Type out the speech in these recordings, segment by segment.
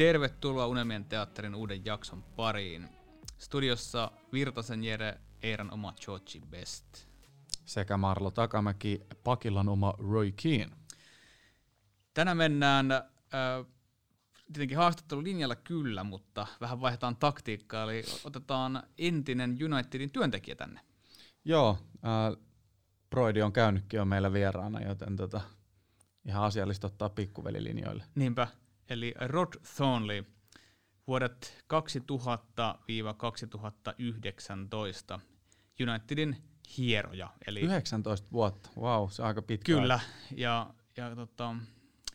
Tervetuloa Unelmien teatterin uuden jakson pariin. Studiossa Virtasen Jere, Eiran oma Georgie Best. Sekä Marlo Takamäki, Pakilan oma Roy Keane. Tänään mennään äh, tietenkin haastattelulinjalla kyllä, mutta vähän vaihdetaan taktiikkaa, eli otetaan entinen Unitedin työntekijä tänne. Joo, äh, Broidi on käynytkin jo meillä vieraana, joten tota, ihan asiallista ottaa pikkuvelilinjoille. Niinpä, eli Rod Thornley, vuodet 2000-2019 Unitedin hieroja. Eli 19 vuotta, wow, se on aika pitkä Kyllä, ja, ja tota,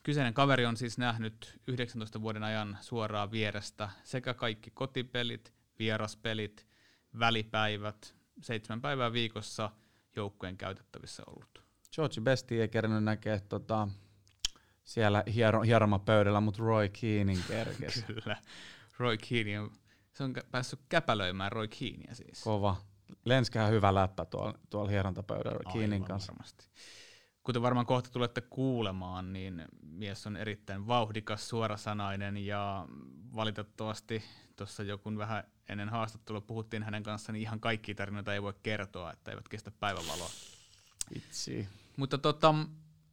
kyseinen kaveri on siis nähnyt 19 vuoden ajan suoraan vierestä sekä kaikki kotipelit, vieraspelit, välipäivät, seitsemän päivää viikossa joukkueen käytettävissä ollut. George Besti ei kerännyt näkeä tota, siellä hiero, hieromapöydällä, mutta Roy Keanein kerkesi. Kyllä, Roy Keane on, se on päässyt käpälöimään Roy Keanea siis. Kova. Lenskään hyvä läppä tuolla, tuolla hierontapöydällä Keanein kanssa. Varmasti. Kuten varmaan kohta tulette kuulemaan, niin mies on erittäin vauhdikas, suorasanainen ja valitettavasti tuossa joku vähän ennen haastattelua puhuttiin hänen kanssaan, niin ihan kaikki tarinoita ei voi kertoa, että eivät kestä päivänvaloa. Itsi. Mutta tota,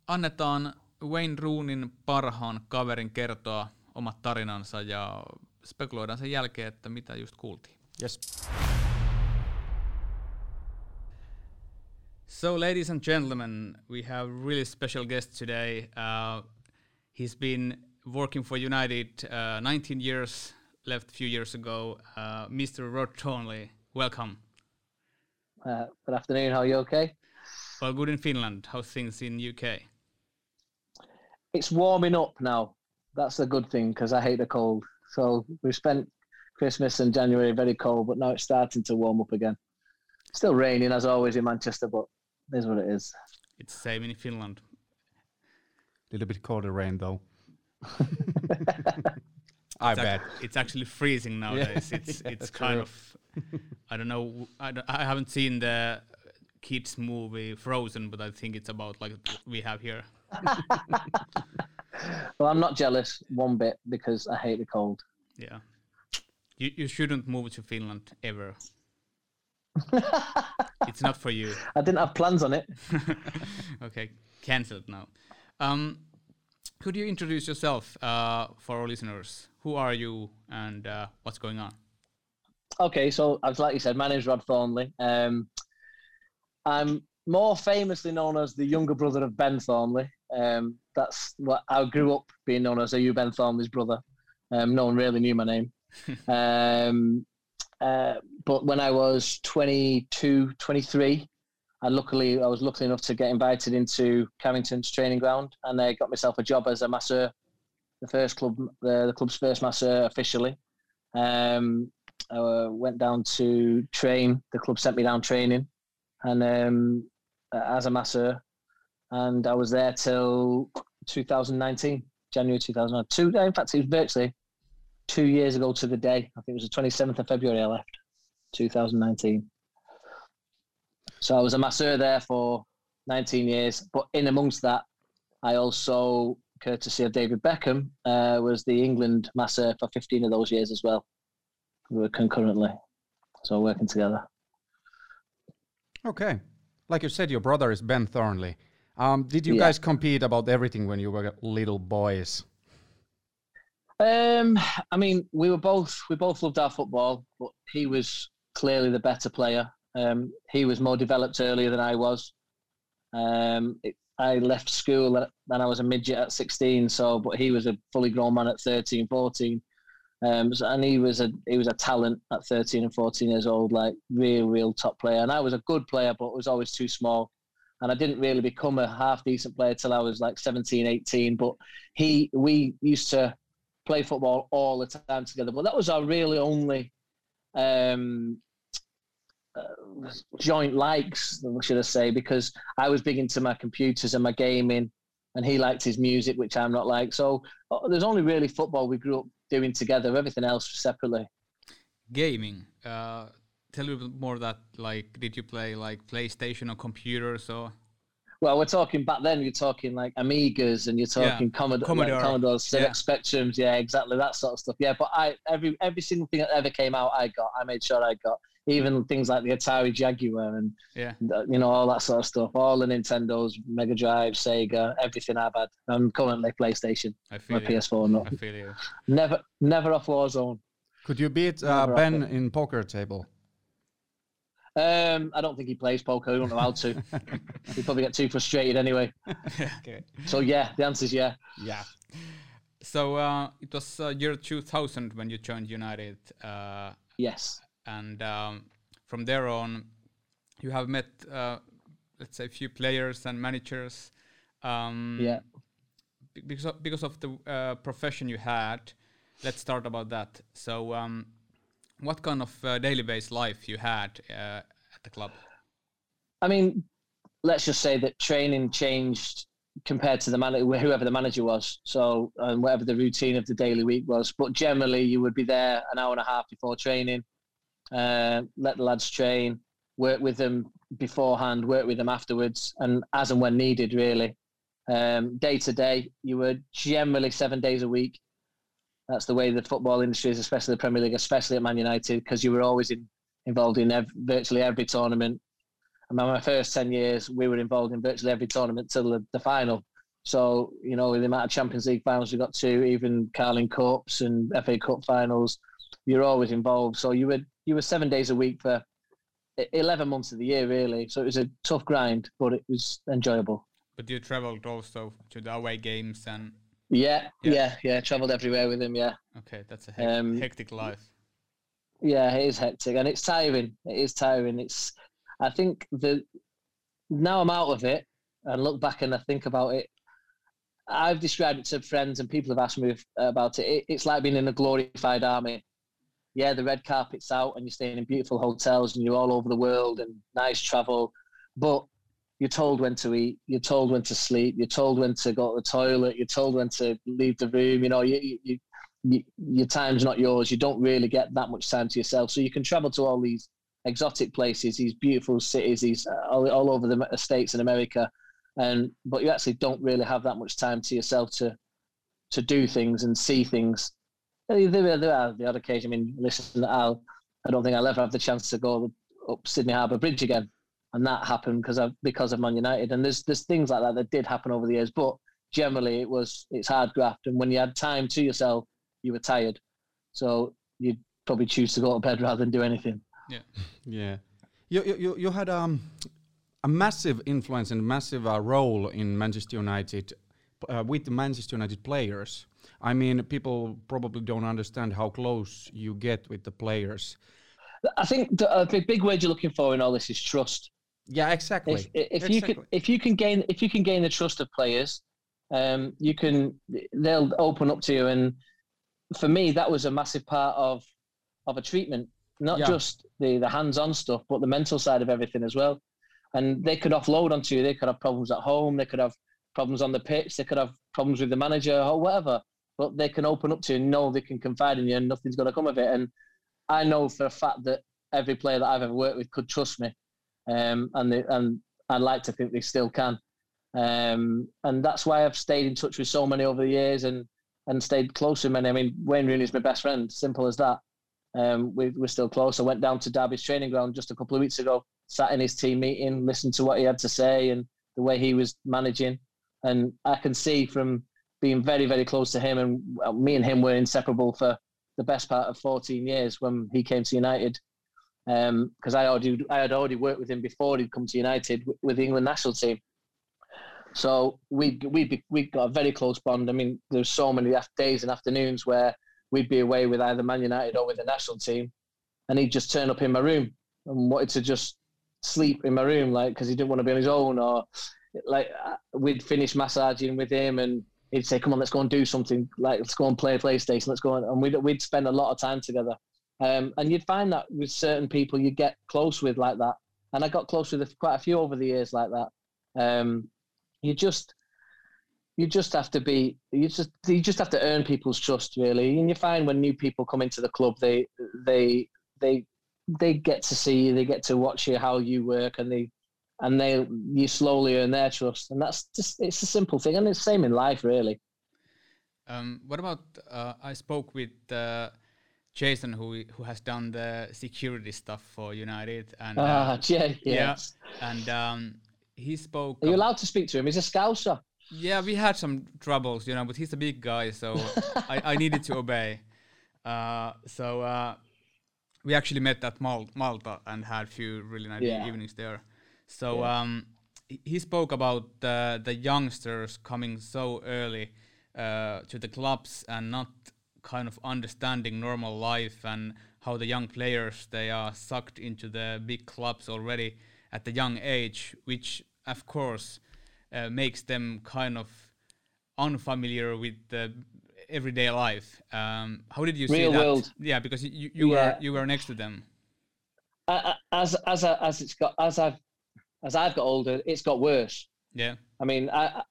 annetaan Wayne Roonin parhaan kaverin kertoa omat tarinansa ja spekuloidaan sen jälkeen, että mitä just kuultiin. Yes. So, ladies and gentlemen, we have a really special guest today. Uh, he's been working for United uh, 19 years, left a few years ago. Uh, Mr. Rod Thornley, welcome. Uh, good afternoon. How are you? Okay. Well, good in Finland. How's things in UK? It's warming up now. That's a good thing because I hate the cold. So we've spent Christmas and January very cold, but now it's starting to warm up again. Still raining as always in Manchester, but it is what it is. It's the same in Finland. A little bit colder rain though. I It's, ac- bet. it's actually freezing nowadays. it's it's kind True. of I don't know. I, don't- I haven't seen the kids movie Frozen, but I think it's about like we have here. Well, I'm not jealous one bit because I hate the cold. Yeah. You you shouldn't move to Finland ever. it's not for you. I didn't have plans on it. okay, cancelled now. Um, could you introduce yourself uh, for our listeners? Who are you and uh, what's going on? Okay, so as like you said, my name's Rod Thornley. Um, I'm more famously known as the younger brother of Ben Thornley. Um, that's what I grew up being known as. You Ben Thornley's brother? Um, no one really knew my name. um, uh, but when I was 22, 23, I luckily I was lucky enough to get invited into Carrington's training ground, and I got myself a job as a masseur, the first club, the, the club's first masseur officially. Um, I uh, went down to train. The club sent me down training, and um, as a masseur, and I was there till 2019, January 2002. In fact, it was virtually two years ago to the day. I think it was the 27th of February I left, 2019. So I was a masseur there for 19 years, but in amongst that, I also, courtesy of David Beckham, uh, was the England masseur for 15 of those years as well. We were concurrently, so working together. Okay. Like you said, your brother is Ben Thornley. Um, did you Yeah. guys compete about everything when you were little boys? Um, I mean, we were both we both loved our football, but he was clearly the better player. Um, he was more developed earlier than I was. Um, it, I left school at, when I was a midget at 16, so but he was a fully grown man at 13, 14. Um, so, and he was a he was a talent at 13 and 14 years old, like real, real top player. And I was a good player, but was always too small. And I didn't really become a half decent player till I was like 17, 18. But he, we used to play football all the time together. But that was our really only um, uh, joint likes, should I say, because I was big into my computers and my gaming, and he liked his music, which I'm not like. So uh, there's only really football we grew up doing together. Everything else separately. gaming. Uh, tell me a bit more that like did you play like PlayStation or computers or well, we're talking back then. You're talking like Amigas, and you're talking yeah. Commodore, Commodore. Like Commodore, ZX yeah. Spectrums, yeah, exactly that sort of stuff. Yeah, but I every every single thing that ever came out, I got. I made sure I got even things like the Atari Jaguar and yeah, you know all that sort of stuff. All the Nintendos, Mega Drive, Sega, everything I've had. I'm currently PlayStation, I feel my you. PS4. No, I feel you. Never, never off Warzone. Could you beat uh, Ben in poker table? Um, I don't think he plays poker. He don't know how to. He'd probably get too frustrated anyway. okay. So yeah, the answer is yeah. Yeah. So uh, it was uh, year 2000 when you joined United. Uh, yes. And um, from there on, you have met, uh, let's say, a few players and managers. Um, yeah. Because of, because of the uh, profession you had, let's start about that. So. Um, what kind of uh, daily based life you had uh, at the club? I mean, let's just say that training changed compared to the man whoever the manager was. So and um, whatever the routine of the daily week was, but generally you would be there an hour and a half before training, uh, let the lads train, work with them beforehand, work with them afterwards, and as and when needed, really. Um, day to day, you were generally seven days a week that's the way the football industry is, especially the Premier League, especially at Man United, because you were always in, involved in ev- virtually every tournament. And my first 10 years, we were involved in virtually every tournament till the, the final. So, you know, the amount of Champions League finals we got to, even Carling Cups and FA Cup finals, you're always involved. So you were you were seven days a week for 11 months of the year, really. So it was a tough grind, but it was enjoyable. But you traveled also to the away games and yeah, yeah, yeah, yeah. Traveled everywhere with him. Yeah. Okay, that's a hectic, um, hectic life. Yeah, it is hectic and it's tiring. It is tiring. It's. I think the now I'm out of it and look back and I think about it. I've described it to friends and people have asked me about it. it it's like being in a glorified army. Yeah, the red carpet's out and you're staying in beautiful hotels and you're all over the world and nice travel, but you're told when to eat, you're told when to sleep, you're told when to go to the toilet, you're told when to leave the room. You know, you, you, you, your time's not yours. You don't really get that much time to yourself. So you can travel to all these exotic places, these beautiful cities, these uh, all, all over the states in America, and but you actually don't really have that much time to yourself to to do things and see things. There, there are the odd occasion. I mean, listen, I'll, I don't think I'll ever have the chance to go up Sydney Harbour Bridge again and that happened because of because of Man United. And there's there's things like that that did happen over the years, but generally it was it's hard graft. And when you had time to yourself, you were tired, so you'd probably choose to go to bed rather than do anything. Yeah, yeah. You you you had um a massive influence and massive uh, role in Manchester United uh, with the Manchester United players. I mean, people probably don't understand how close you get with the players. I think the, uh, the big word you're looking for in all this is trust. Yeah, exactly. If, if exactly. you can if you can gain if you can gain the trust of players, um, you can they'll open up to you. And for me, that was a massive part of of a treatment, not yeah. just the the hands on stuff, but the mental side of everything as well. And they could offload onto you. They could have problems at home. They could have problems on the pitch. They could have problems with the manager or whatever. But they can open up to you and know they can confide in you, and nothing's going to come of it. And I know for a fact that every player that I've ever worked with could trust me um, and they, and I'd like to think they still can. Um, and that's why I've stayed in touch with so many over the years and and stayed close to many. I mean, Wayne Rooney is my best friend. Simple as that. Um, we, we're still close. I went down to Derby's training ground just a couple of weeks ago, sat in his team meeting, listened to what he had to say and the way he was managing. And I can see from being very, very close to him, and me and him were inseparable for the best part of 14 years when he came to United because um, I already I had already worked with him before he'd come to United with the England national team. So we we we got a very close bond. I mean, there's so many days and afternoons where we'd be away with either Man United or with the national team, and he'd just turn up in my room and wanted to just sleep in my room, like because he didn't want to be on his own, or like uh, we'd finish massaging with him and he'd say, "Come on, let's go and do something. Like let's go and play PlayStation. Let's go." On. And we'd we'd spend a lot of time together. Um, and you'd find that with certain people you get close with like that. And I got close with quite a few over the years like that. Um, you just you just have to be you just you just have to earn people's trust really and you find when new people come into the club they they they they get to see you, they get to watch you how you work, and they and they you slowly earn their trust, and that's just it's a simple thing, and it's the same in life, really. Um, what about uh, I spoke with uh, Jason, who who has done the security stuff for United, and uh, ah, Jay, yes. yeah, and um, he spoke. Are you allowed to speak to him? He's a scouser. Yeah, we had some troubles, you know, but he's a big guy, so I, I needed to obey. Uh, so uh, we actually met at Mal- Malta and had a few really nice yeah. evenings there. So yeah. um, he spoke about uh, the youngsters coming so early uh, to the clubs and not kind of understanding normal life and how the young players they are sucked into the big clubs already at the young age, which of course uh, makes them kind of unfamiliar with the everyday life. Um, how did you Real see that? World. Yeah, because you, you yeah. were you were next to them. as as as it's got as I've as I've got older, it's got worse. Yeah. I mean, I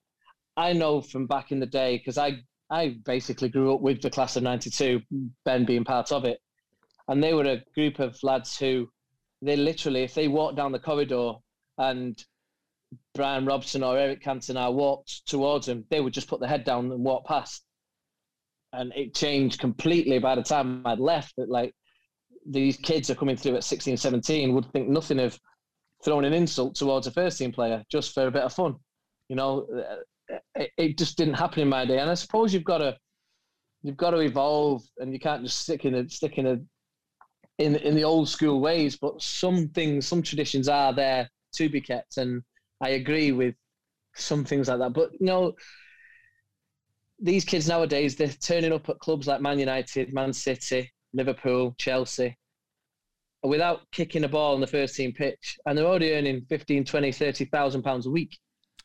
I know from back in the day because I I basically grew up with the class of '92, Ben being part of it, and they were a group of lads who they literally, if they walked down the corridor and Brian Robson or Eric Cantona walked towards them, they would just put their head down and walk past. And it changed completely by the time I'd left. That like these kids are coming through at 16, 17 would think nothing of throwing an insult towards a first team player just for a bit of fun. You know, it, it just didn't happen in my day. And I suppose you've got to you've got to evolve, and you can't just stick in a stick in a in in the old school ways. But some things, some traditions are there to be kept, and I agree with some things like that. But you know, these kids nowadays they're turning up at clubs like Man United, Man City, Liverpool, Chelsea without kicking a ball on the first team pitch and they're already earning 15 20 30,000 pounds a week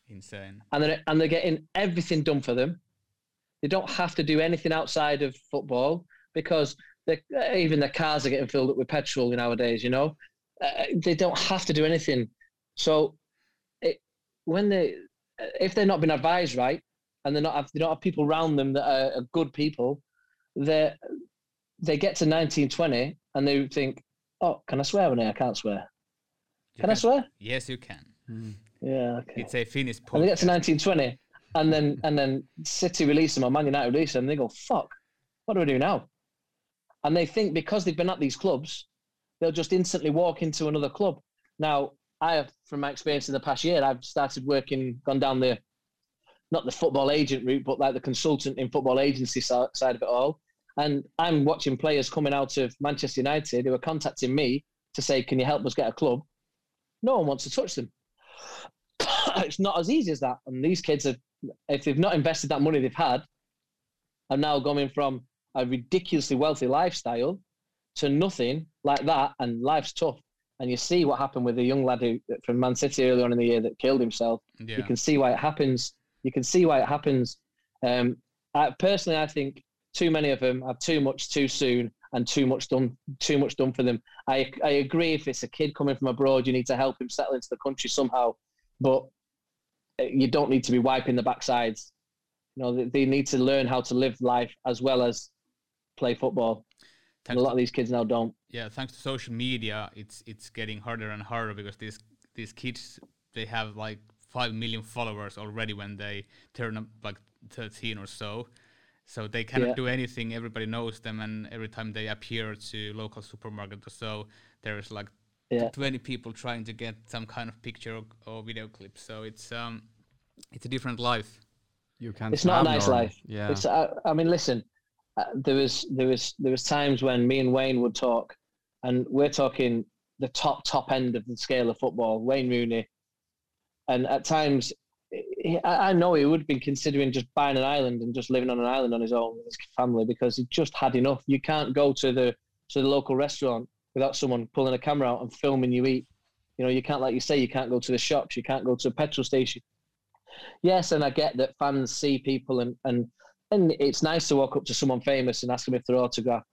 insane and they're, and they're getting everything done for them they don't have to do anything outside of football because even their cars are getting filled up with petrol nowadays you know uh, they don't have to do anything so it, when they if they're not been advised right and they're not have, they don't have people around them that are, are good people they they get to 19 20 and they think Oh, can I swear on here? I can't swear. Can, can, I swear? Yes, you can. Mm. Yeah, okay. It's a Finnish podcast. And they get to 1920, and then and then City release them or Man United release them, and they go, "Fuck, what do we do now?" And they think because they've been at these clubs, they'll just instantly walk into another club. Now, I have, from my experience in the past year, I've started working, gone down the not the football agent route, but like the consultant in football agency side of it all. And I'm watching players coming out of Manchester United who are contacting me to say, "Can you help us get a club?" No one wants to touch them. it's not as easy as that. And these kids have, if they've not invested that money they've had, are now going from a ridiculously wealthy lifestyle to nothing like that. And life's tough. And you see what happened with the young lad who, from Man City earlier on in the year that killed himself. Yeah. You can see why it happens. You can see why it happens. Um, I, personally, I think too many of them have too much too soon and too much done too much done for them. I I agree if it's a kid coming from abroad, you need to help him settle into the country somehow, but uh, you don't need to be wiping the backsides. You know, they, they need to learn how to live life as well as play football. And a lot of these kids now don't. Yeah, thanks to social media, it's it's getting harder and harder because these these kids they have like five million followers already when they turn up like thirteen or so so they cannot yeah. do anything. Everybody knows them, and every time they appear to local supermarket or so, there's like yeah. 20 people trying to get some kind of picture or, or video clip. So it's um, it's a different life. You can't It's not a nice normal. life. Yeah. It's, uh, I mean, listen. Uh, there was there was there was times when me and Wayne would talk, and we're talking the top top end of the scale of football. Wayne Rooney, and at times I know he would have been considering just buying an island and just living on an island on his own with his family because he just had enough. You can't go to the to the local restaurant without someone pulling a camera out and filming you eat. You know, you can't, like you say, you can't go to the shops, you can't go to a petrol station. Yes, and I get that fans see people and and and it's nice to walk up to someone famous and ask them if they're autograph.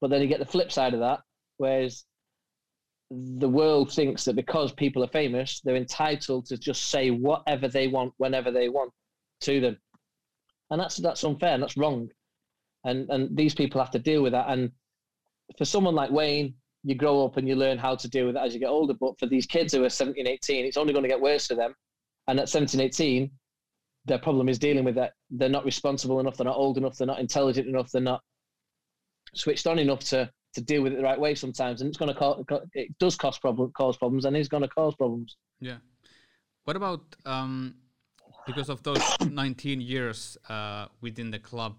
But then you get the flip side of that, whereas the world thinks that because people are famous, they're entitled to just say whatever they want whenever they want to them, and that's that's unfair and that's wrong, and and these people have to deal with that. And for someone like Wayne, you grow up and you learn how to deal with it as you get older. But for these kids who are 17, 18, it's only going to get worse for them. And at 17, 18, their problem is dealing with that. They're not responsible enough. They're not old enough. They're not intelligent enough. They're not switched on enough to to deal with it the right way sometimes. And it's going to cause it does problem cause problems, and it's going to cause problems. Yeah. What about um, because of those 19 years uh, within the club?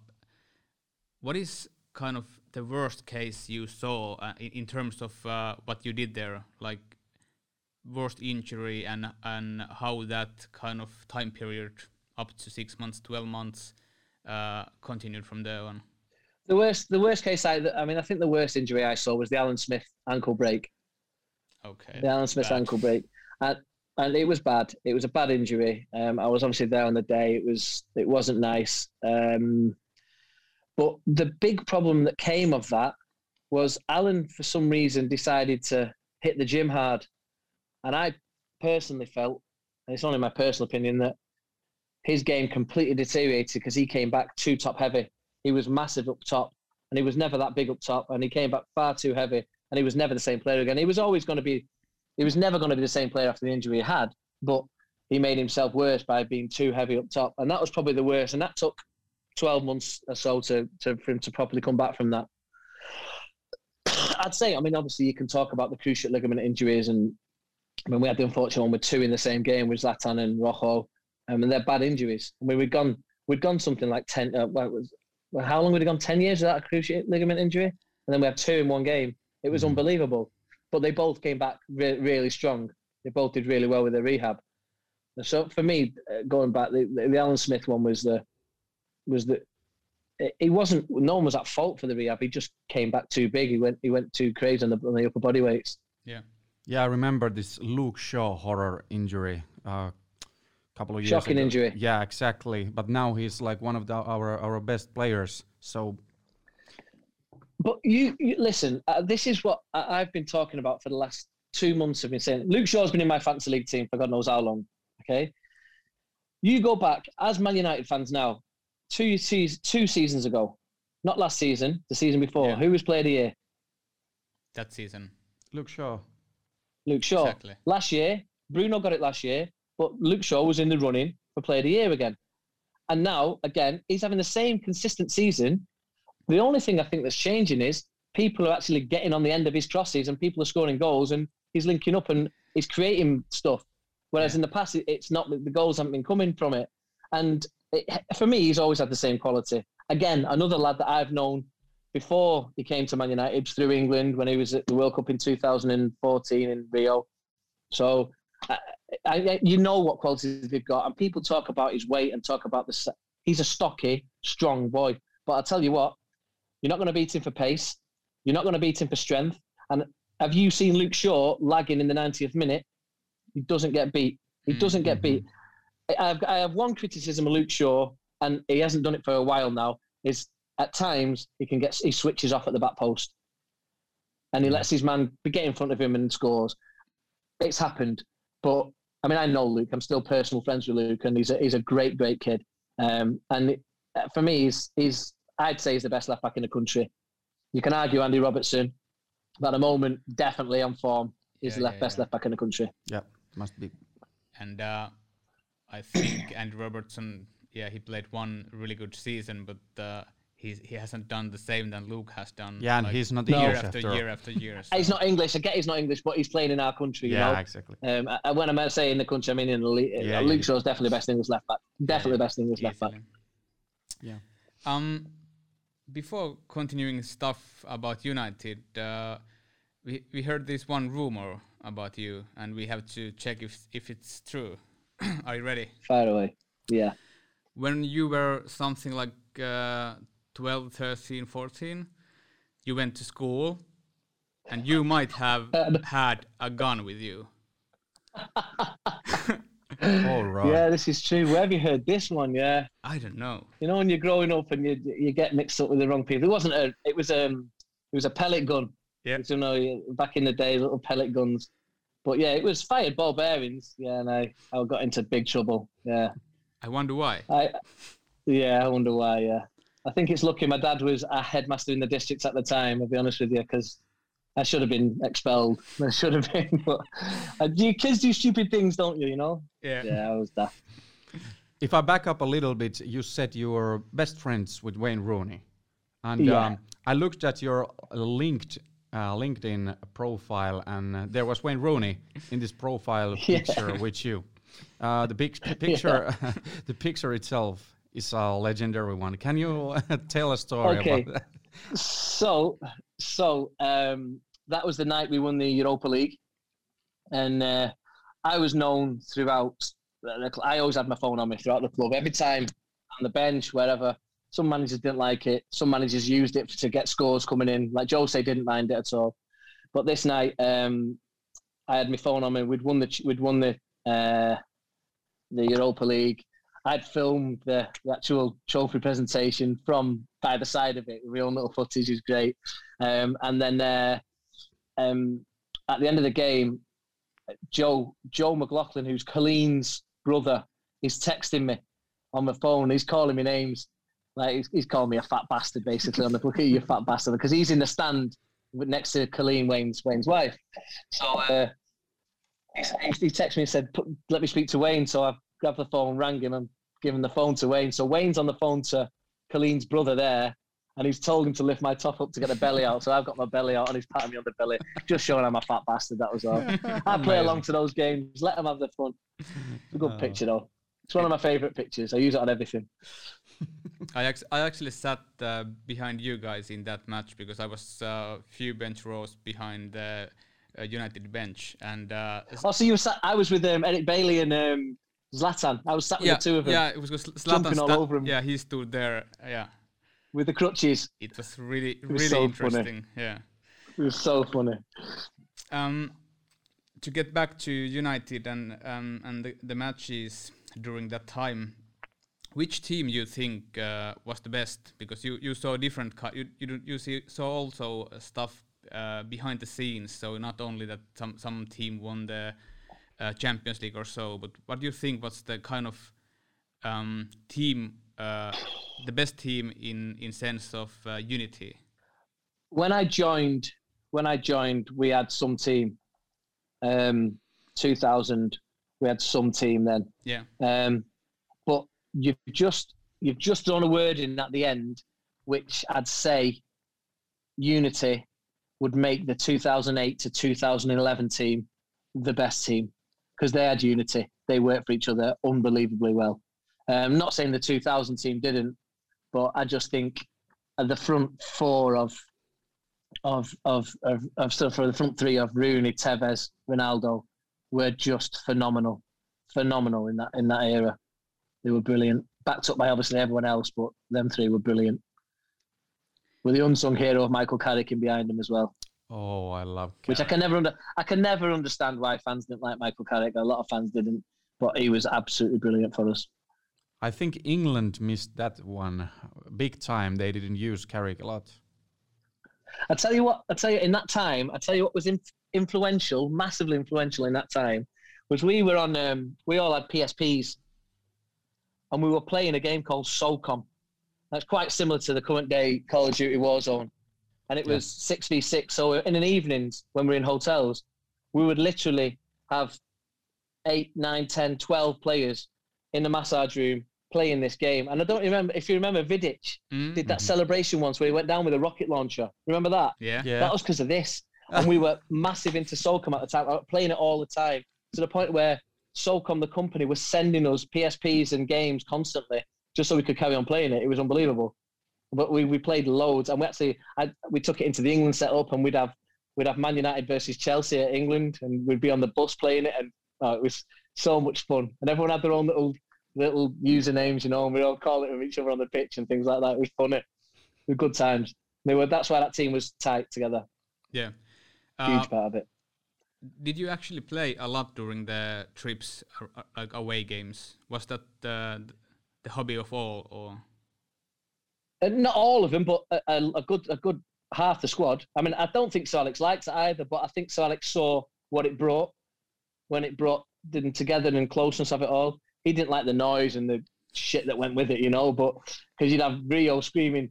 What is kind of the worst case you saw uh, in, in, terms of uh, what you did there, like worst injury and and how that kind of time period up to six months, 12 months uh, continued from there on? The worst, the worst case I, I mean, I think the worst injury I saw was the Alan Smith ankle break. Okay. The Alan Smith bad. ankle break, and and it was bad. It was a bad injury. Um, I was obviously there on the day. It was, it wasn't nice. Um, but the big problem that came of that was Alan, for some reason, decided to hit the gym hard, and I personally felt, and it's only my personal opinion, that his game completely deteriorated because he came back too top heavy. He was massive up top, and he was never that big up top, and he came back far too heavy, and he was never the same player again. He was always going to be, he was never going to be the same player after the injury he had, but he made himself worse by being too heavy up top, and that was probably the worst. And that took 12 months or so to, to for him to properly come back from that. I'd say, I mean, obviously you can talk about the cruciate ligament injuries, and I mean, we had the unfortunate one with two in the same game with Zlatan and Rojo, um, and they're bad injuries. I mean, we'd gone we'd gone something like ten. Uh, well, was well, how long would it have gone? Ten years without a cruciate ligament injury, and then we had two in one game. It was mm. unbelievable. But they both came back re- really strong. They both did really well with their rehab. So for me, uh, going back, the, the Alan Smith one was the was the he wasn't no one was at fault for the rehab. He just came back too big. He went he went too crazy on the, on the upper body weights. Yeah, yeah. I remember this Luke Shaw horror injury. Uh, couple of years shocking ago. injury. Yeah, exactly. But now he's like one of the, our our best players. So. But you, you listen. Uh, this is what I, have been talking about for the last two months. I've been saying Luke Shaw's been in my fantasy league team for God knows how long. Okay. You go back as Man United fans now, two seasons, two seasons ago, not last season, the season before. Yeah. Who was player of the year? That season. Luke Shaw. Luke Shaw. Exactly. Last year, Bruno got it last year but Luke Shaw was in the running for Player of the Year again. And now, again, he's having the same consistent season. The only thing I think that's changing is people are actually getting on the end of his crosses and people are scoring goals and he's linking up and he's creating stuff. Whereas yeah. in the past, it's not that the goals haven't been coming from it. And it, for me, he's always had the same quality. Again, another lad that I've known before he came to Man United through England when he was at the World Cup in 2014 in Rio. So uh, I, you know what qualities they've got, and people talk about his weight and talk about the. He's a stocky, strong boy, but I'll tell you what, you're not going to beat him for pace. You're not going to beat him for strength. And have you seen Luke Shaw lagging in the 90th minute? He doesn't get beat. He mm-hmm. doesn't get beat. I have, I have one criticism of Luke Shaw, and he hasn't done it for a while now. Is at times he can get he switches off at the back post, and he lets his man get in front of him and scores. It's happened, but I mean, I know Luke. I'm still personal friends with Luke, and he's a, he's a great, great kid. Um, and it, uh, for me, he's, he's I'd say he's the best left back in the country. You can argue Andy Robertson, but at the moment, definitely on form, he's yeah, the left, yeah, best yeah. left back in the country. Yeah, must be. And uh, I think Andy Robertson, yeah, he played one really good season, but uh, he's, he hasn't done the same than Luke has done. Yeah, and like he's not year English after, after year after year. So. he's not English. I get he's not English, but he's playing in our country. Yeah, know? exactly. Um, I, when I'm saying in the country, I mean in the league. Yeah, Luke yeah. Shaw's definitely the best English left back. Definitely yeah, best English left back. Yeah. Um, before continuing stuff about United, uh, we we heard this one rumor about you, and we have to check if if it's true. Are you ready? Fire away. Yeah. When you were something like uh, 12, 13, 14, you went to school and you might have had a gun with you. All right. Yeah, this is true. Where have you heard this one? Yeah. I don't know. You know, when you're growing up and you you get mixed up with the wrong people. It wasn't a. It was um. It was a pellet gun. Yeah. You know, back in the day, little pellet guns. But yeah, it was fired ball bearings. Yeah, and I I got into big trouble. Yeah. I wonder why. I. Yeah, I wonder why. Yeah. I think it's lucky my dad was a headmaster in the district at the time. I'll be honest with you, because I should have been expelled. I should have been. But uh, you kids do stupid things, don't you? You know. Yeah. Yeah, I was that. If I back up a little bit, you said you were best friends with Wayne Rooney, and Yeah. um, I looked at your linked uh, LinkedIn profile, and uh, there was Wayne Rooney in this profile Yeah. picture with you. Uh, the big picture, the picture itself is a legendary one. Can you tell a story Okay. about that? So, so um, that was the night we won the Europa League, and uh, I was known throughout. I always had my phone on me throughout the club. Every time on the bench, wherever. Some managers didn't like it. Some managers used it to get scores coming in. Like Jose didn't mind it at all. But this night, um, I had my phone on me. We'd won the we'd won the uh, the Europa League. I'd filmed the, the actual trophy presentation from by the side of it. Real little footage is great. Um, and then uh, um, at the end of the game, Joe Joe McLoughlin, who's Colleen's brother, is texting me on my phone. He's calling me names. Like he's, he's calling me a fat bastard, basically. On the look at you, fat bastard, because he's in the stand next to Colleen Wayne's Wayne's wife. So uh, he, he texted me and said, "Let me speak to Wayne." So I grabbed the phone, rang him, and given the phone to Wayne. So Wayne's on the phone to Colleen's brother there, and he's told him to lift my top up to get the belly out. So I've got my belly out, and he's patting me on the belly, just showing I'm a fat bastard. That was all. I play along to those games. Let them have their fun. It's a good Oh. picture though. It's one of my favourite pictures. I use it on everything. I, ex- I actually sat uh, behind you guys in that match because I was a uh, few bench rows behind the uh, United bench, and uh, Oh, so you were sat, I was with um, Eric Bailly and um, Zlatan. I was sat with yeah, the two of them yeah, it was Zlatan jumping all over him. Yeah, he stood there. Yeah, with the crutches. it was really was really so funny. interesting. Yeah. It was so funny. Um, to get back to United and um, and the, the matches during that time, which team you think uh, was the best? Because you, you saw different you you, you see, saw also stuff uh, behind the scenes. So not only that some some team won the uh, Champions League or so, but what do you think was the kind of um, team uh, the best team in in sense of uh, unity? when I joined, when I joined, we had some team. Um, 2000, we had some team then. Yeah. Um, but you've just you've just done a wording at the end, which I'd say Unity would make the 2008 to 2011 team the best team because they had Unity. They worked for each other unbelievably well. Um, not saying the 2000 team didn't, but I just think the front four of of of of, of for the front three of Rooney, Tevez, Ronaldo were just phenomenal, phenomenal in that in that era. They were brilliant, backed up by obviously everyone else, but them three were brilliant. With the unsung hero of Michael Carrick in behind him as well, Oh, I love. which I can never under, I can never understand why fans didn't like Michael Carrick. A lot of fans didn't, but he was absolutely brilliant for us. I think England missed that one big time. They didn't use Carrick a lot. I tell you what, I tell you in that time, I tell you what was in, influential, massively influential in that time, was we were on, um, we all had PSPs, and we were playing a game called SOCOM. That's quite similar to the current day Call of Duty Warzone, and it was six v six. So in an evenings when we are in hotels, we would literally have eight, nine, 10, 12 players in the massage room playing this game. And I don't remember if you remember Vidic Mm? did that celebration once where he went down with a rocket launcher. Remember that? Yeah. Yeah. That was because of this. And we were massive into SOCOM at the time, uh, playing it all the time to the point where SOCOM, the company, was sending us PSPs and games constantly just so we could carry on playing it. It was unbelievable. But we, we played loads, and we actually I, we took it into the England setup, and we'd have we'd have Man United versus Chelsea at England, and we'd be on the bus playing it, and oh, it was so much fun. And everyone had their own little little usernames, you know, and we all call it with each other on the pitch and things like that. It was funny. It was good times. They were. That's why that team was tight together. Yeah. Huge Uh, part of it. Did you actually play a lot during the trips, uh, like away games? Was that uh, the hobby of all, or not all of them, but a, a, good a good half the squad. I mean, I don't think Sir Alex likes it either, but I think Sir Alex saw what it brought when it brought them together and closeness of it all. He didn't like the noise and the shit that went with it, you know. But because you'd have Rio screaming,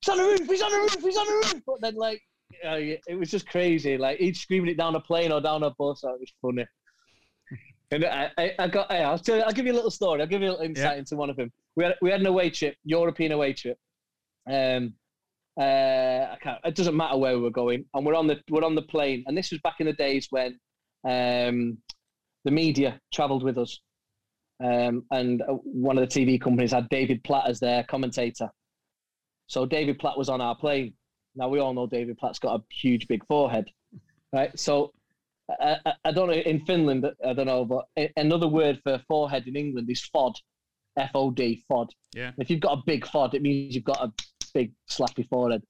"He's on the roof! He's on the roof! He's on the roof!" But then, like, uh, it was just crazy. Like he'd screaming it down a plane or down a bus. That was funny. And I, I, I got. I'll, tell you, I'll give you a little story. I'll give you a little insight yeah. into one of them. We had we had an away trip, European away trip. Um, uh, I can't. It doesn't matter where we were going, and we're on the we're on the plane. And this was back in the days when um, the media travelled with us, um, and uh, one of the TV companies had David Platt as their commentator. So David Platt was on our plane. Now we all know David Platt's got a huge big forehead, right? So I, I, I don't know in Finland, I don't know, but another word for forehead in England is fod, F O D, fod. Yeah. If you've got a big fod, it means you've got a big slappy forehead.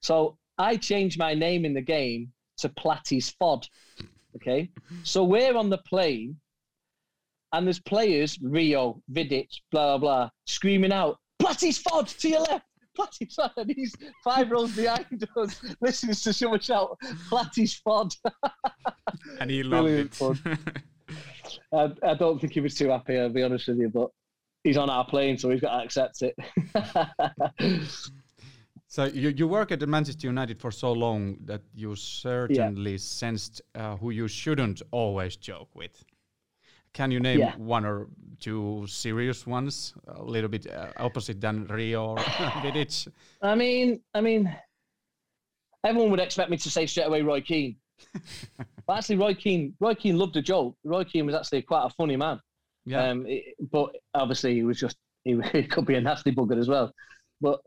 So I changed my name in the game to Platty's Fod. Okay. So we're on the plane and there's players, Rio, Vidic, blah, blah, blah, screaming out, Platty's Fod to your left. Platty's Fod. And he's five rows behind us, listening to someone shout, Platty's Fod. and he loved it. I, I don't think he was too happy, I'll be honest with you, but he's on our plane, so he's got to accept it. So you, you work at Manchester United for so long that you certainly yeah. sensed uh, who you shouldn't always joke with. Can you name yeah. one or two serious ones, a little bit uh, opposite than Rio or Vidic? I mean, I mean, everyone would expect me to say straight away Roy Keane, but actually Roy Keane, Roy Keane loved a joke. Roy Keane was actually quite a funny man. Yeah. Um, it, but obviously he was just he, he could be a nasty bugger as well. But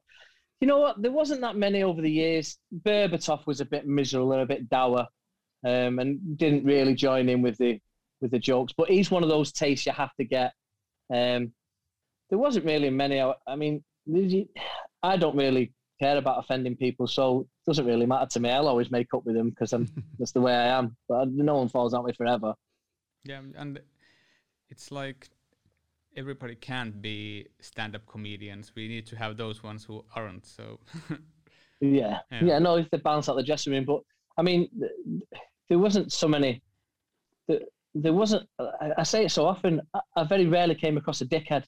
you know what? There wasn't that many over the years. Berbatov was a bit miserable and a bit dour, um, and didn't really join in with the with the jokes. But he's one of those tastes you have to get. Um, there wasn't really many. I mean, I don't really care about offending people, so it doesn't really matter to me. I'll always make up with them because I'm that's the way I am. But no one falls out with me forever. Yeah, and it's like everybody can't be stand-up comedians. We need to have those ones who aren't. So. yeah. yeah, yeah, no, if they bounce out the dressing room, but I mean, there wasn't so many. There wasn't. I say it so often. I very rarely came across a dickhead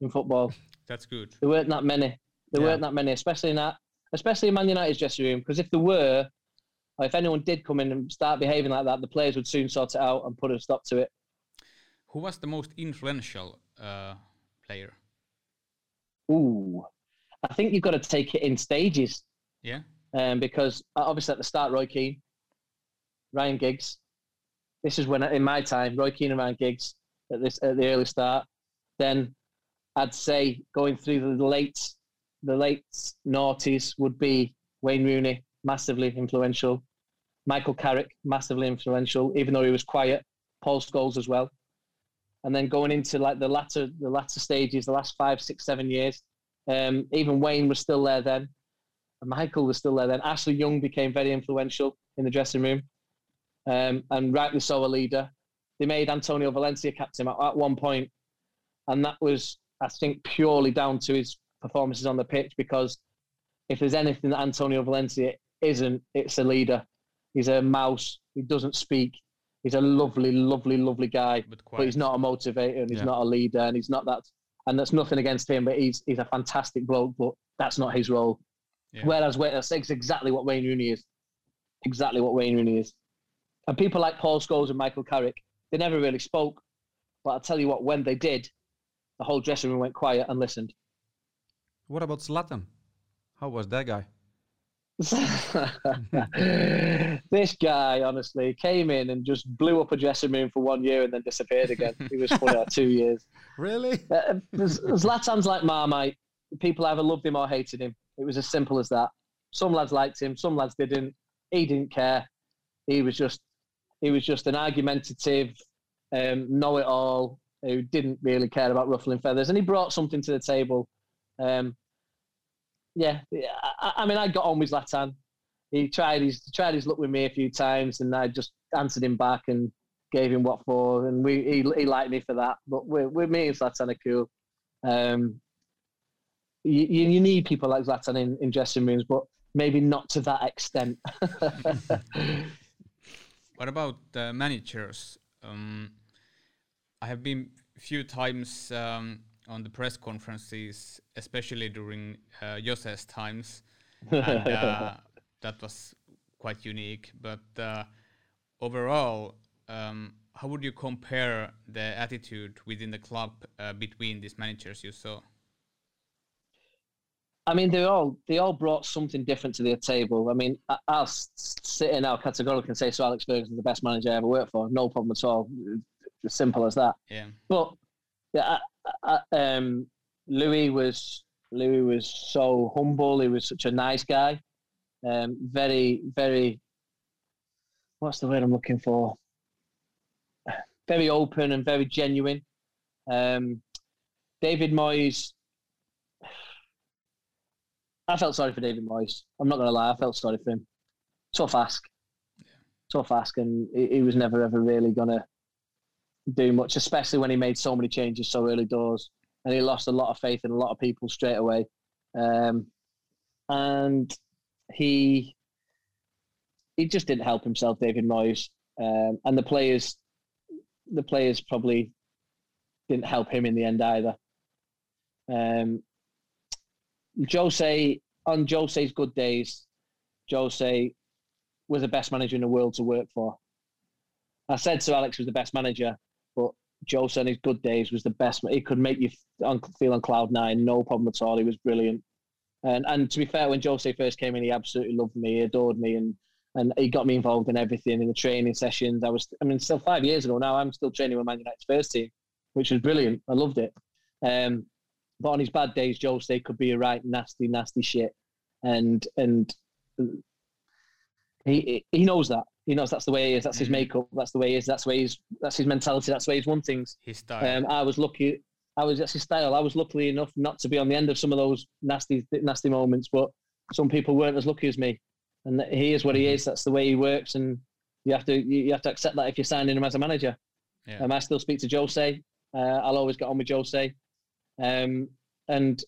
in football. That's good. There weren't that many. There yeah. weren't that many, especially in that, especially in Man United's dressing room. Because if there were, if anyone did come in and start behaving like that, the players would soon sort it out and put a stop to it. Who was the most influential uh, player? Ooh, I think you've got to take it in stages. Yeah. Um, because uh, obviously at the start, Roy Keane, Ryan Giggs. This is when in my time, Roy Keane and Ryan Giggs at this at the early start. Then I'd say going through the late the late noughties would be Wayne Rooney, massively influential. Michael Carrick, massively influential, even though he was quiet. Paul Scholes as well and then going into like the latter the latter stages, the last five, six, seven years, um, even Wayne was still there then, Michael was still there then. Ashley Young became very influential in the dressing room, um, and rightly so a leader. They made Antonio Valencia captain at, at one point, and that was, I think, purely down to his performances on the pitch. Because if there's anything that Antonio Valencia isn't, it's a leader. He's a mouse. He doesn't speak he's a lovely, lovely, lovely guy, but, but he's not a motivator and he's yeah. not a leader and he's not that. And that's nothing against him, but he's he's a fantastic bloke, but that's not his role. Yeah. Whereas that's exactly what Wayne Rooney is. Exactly what Wayne Rooney is. And people like Paul Scholes and Michael Carrick, they never really spoke. But I'll tell you what, when they did, the whole dressing room went quiet and listened. What about Zlatan? How was that guy? this guy honestly came in and just blew up a dressing room for one year and then disappeared again. He was for like two years. Really? Uh, Zlatan's like Marmite. People either loved him or hated him. It was as simple as that. Some lads liked him, some lads didn't. He didn't care. He was just he was just an argumentative, um, know-it-all who didn't really care about ruffling feathers, and he brought something to the table. Um, yeah, I, I, mean, I got on with Zlatan. He tried his tried his luck with me a few times, and I just answered him back and gave him what for, and we he, he liked me for that. But with, me and Zlatan are cool. Um, you, you need people like Zlatan in, in dressing rooms, but maybe not to that extent. what about uh, managers? Um, I have been a few times um, on the press conferences, especially during uh, Jose's times, and uh, that was quite unique. But uh, overall, um, how would you compare the attitude within the club uh, between these managers you saw? I mean, they all they all brought something different to the table. I mean, I, I'll sit in now categorically and say Sir Alex Ferguson is the best manager I ever worked for. No problem at all. As simple as that. Yeah. But yeah, I, um, Louis was Louis was so humble. He was such a nice guy. Um, very, very. What's the word I'm looking for? Very open and very genuine. Um, David Moyes. I felt sorry for David Moyes. I'm not going to lie. I felt sorry for him. Tough ask. Yeah. Tough ask, and he, he was never ever really going to do much, especially when he made so many changes so early doors, and he lost a lot of faith in a lot of people straight away. Um, and he he just didn't help himself, David Moyes, um, and the players the players probably didn't help him in the end either. Um, Jose on Jose's good days, Jose was the best manager in the world to work for. I said Sir Alex was the best manager, Jose on his good days was the best. He could make you feel on cloud nine, no problem at all. He was brilliant. And and to be fair, when Jose first came in, he absolutely loved me, he adored me, and and he got me involved in everything in the training sessions. I was, I mean, still five years ago now, I'm still training with Man United's first team, which was brilliant. I loved it. Um, but on his bad days, Jose could be a right nasty, nasty shit, and and he he knows that. He knows that's the way he is. That's his mm-hmm. makeup. That's the way he is. That's the way he's. That's his mentality. That's the way he's won things. His style. Um, I was lucky. I was that's his style. I was lucky enough not to be on the end of some of those nasty, nasty moments. But some people weren't as lucky as me, and he is what he mm-hmm. is. That's the way he works, and you have to you have to accept that if you're signing him as a manager. Yeah. Um, I still speak to Jose. Uh, I'll always get on with Jose, um, and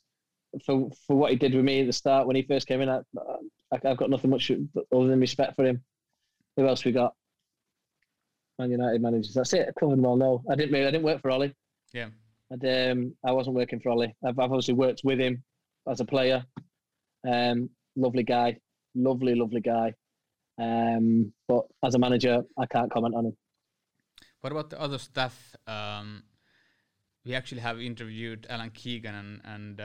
for for what he did with me at the start when he first came in, I, I've got nothing much other than respect for him. Who else we got? Man United managers. That's it. I covered them all. No, I didn't. Really, I didn't work for Ollie. Yeah. And um, I wasn't working for Ollie. I've, I've obviously worked with him as a player. Um, lovely guy, lovely, lovely guy. Um, but as a manager, I can't comment on him. What about the other staff? Um, we actually have interviewed Alan Keegan and, and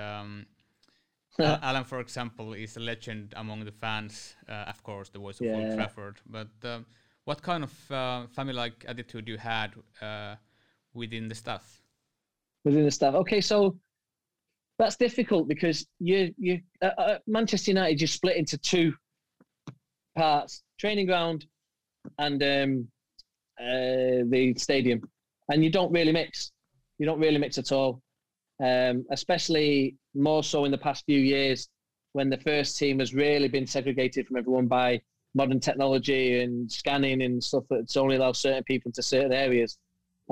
um, Alan, for example, is a legend among the fans. Uh, of course, the voice of yeah. Old Trafford. But um, what kind of uh, family-like attitude you had uh, within the staff? Within the staff, okay. So that's difficult because you you uh, uh, Manchester United just split into two parts: training ground and um, uh, the stadium, and you don't really mix. You don't really mix at all um, especially more so in the past few years when the first team has really been segregated from everyone by modern technology and scanning and stuff that's only allows certain people into certain areas.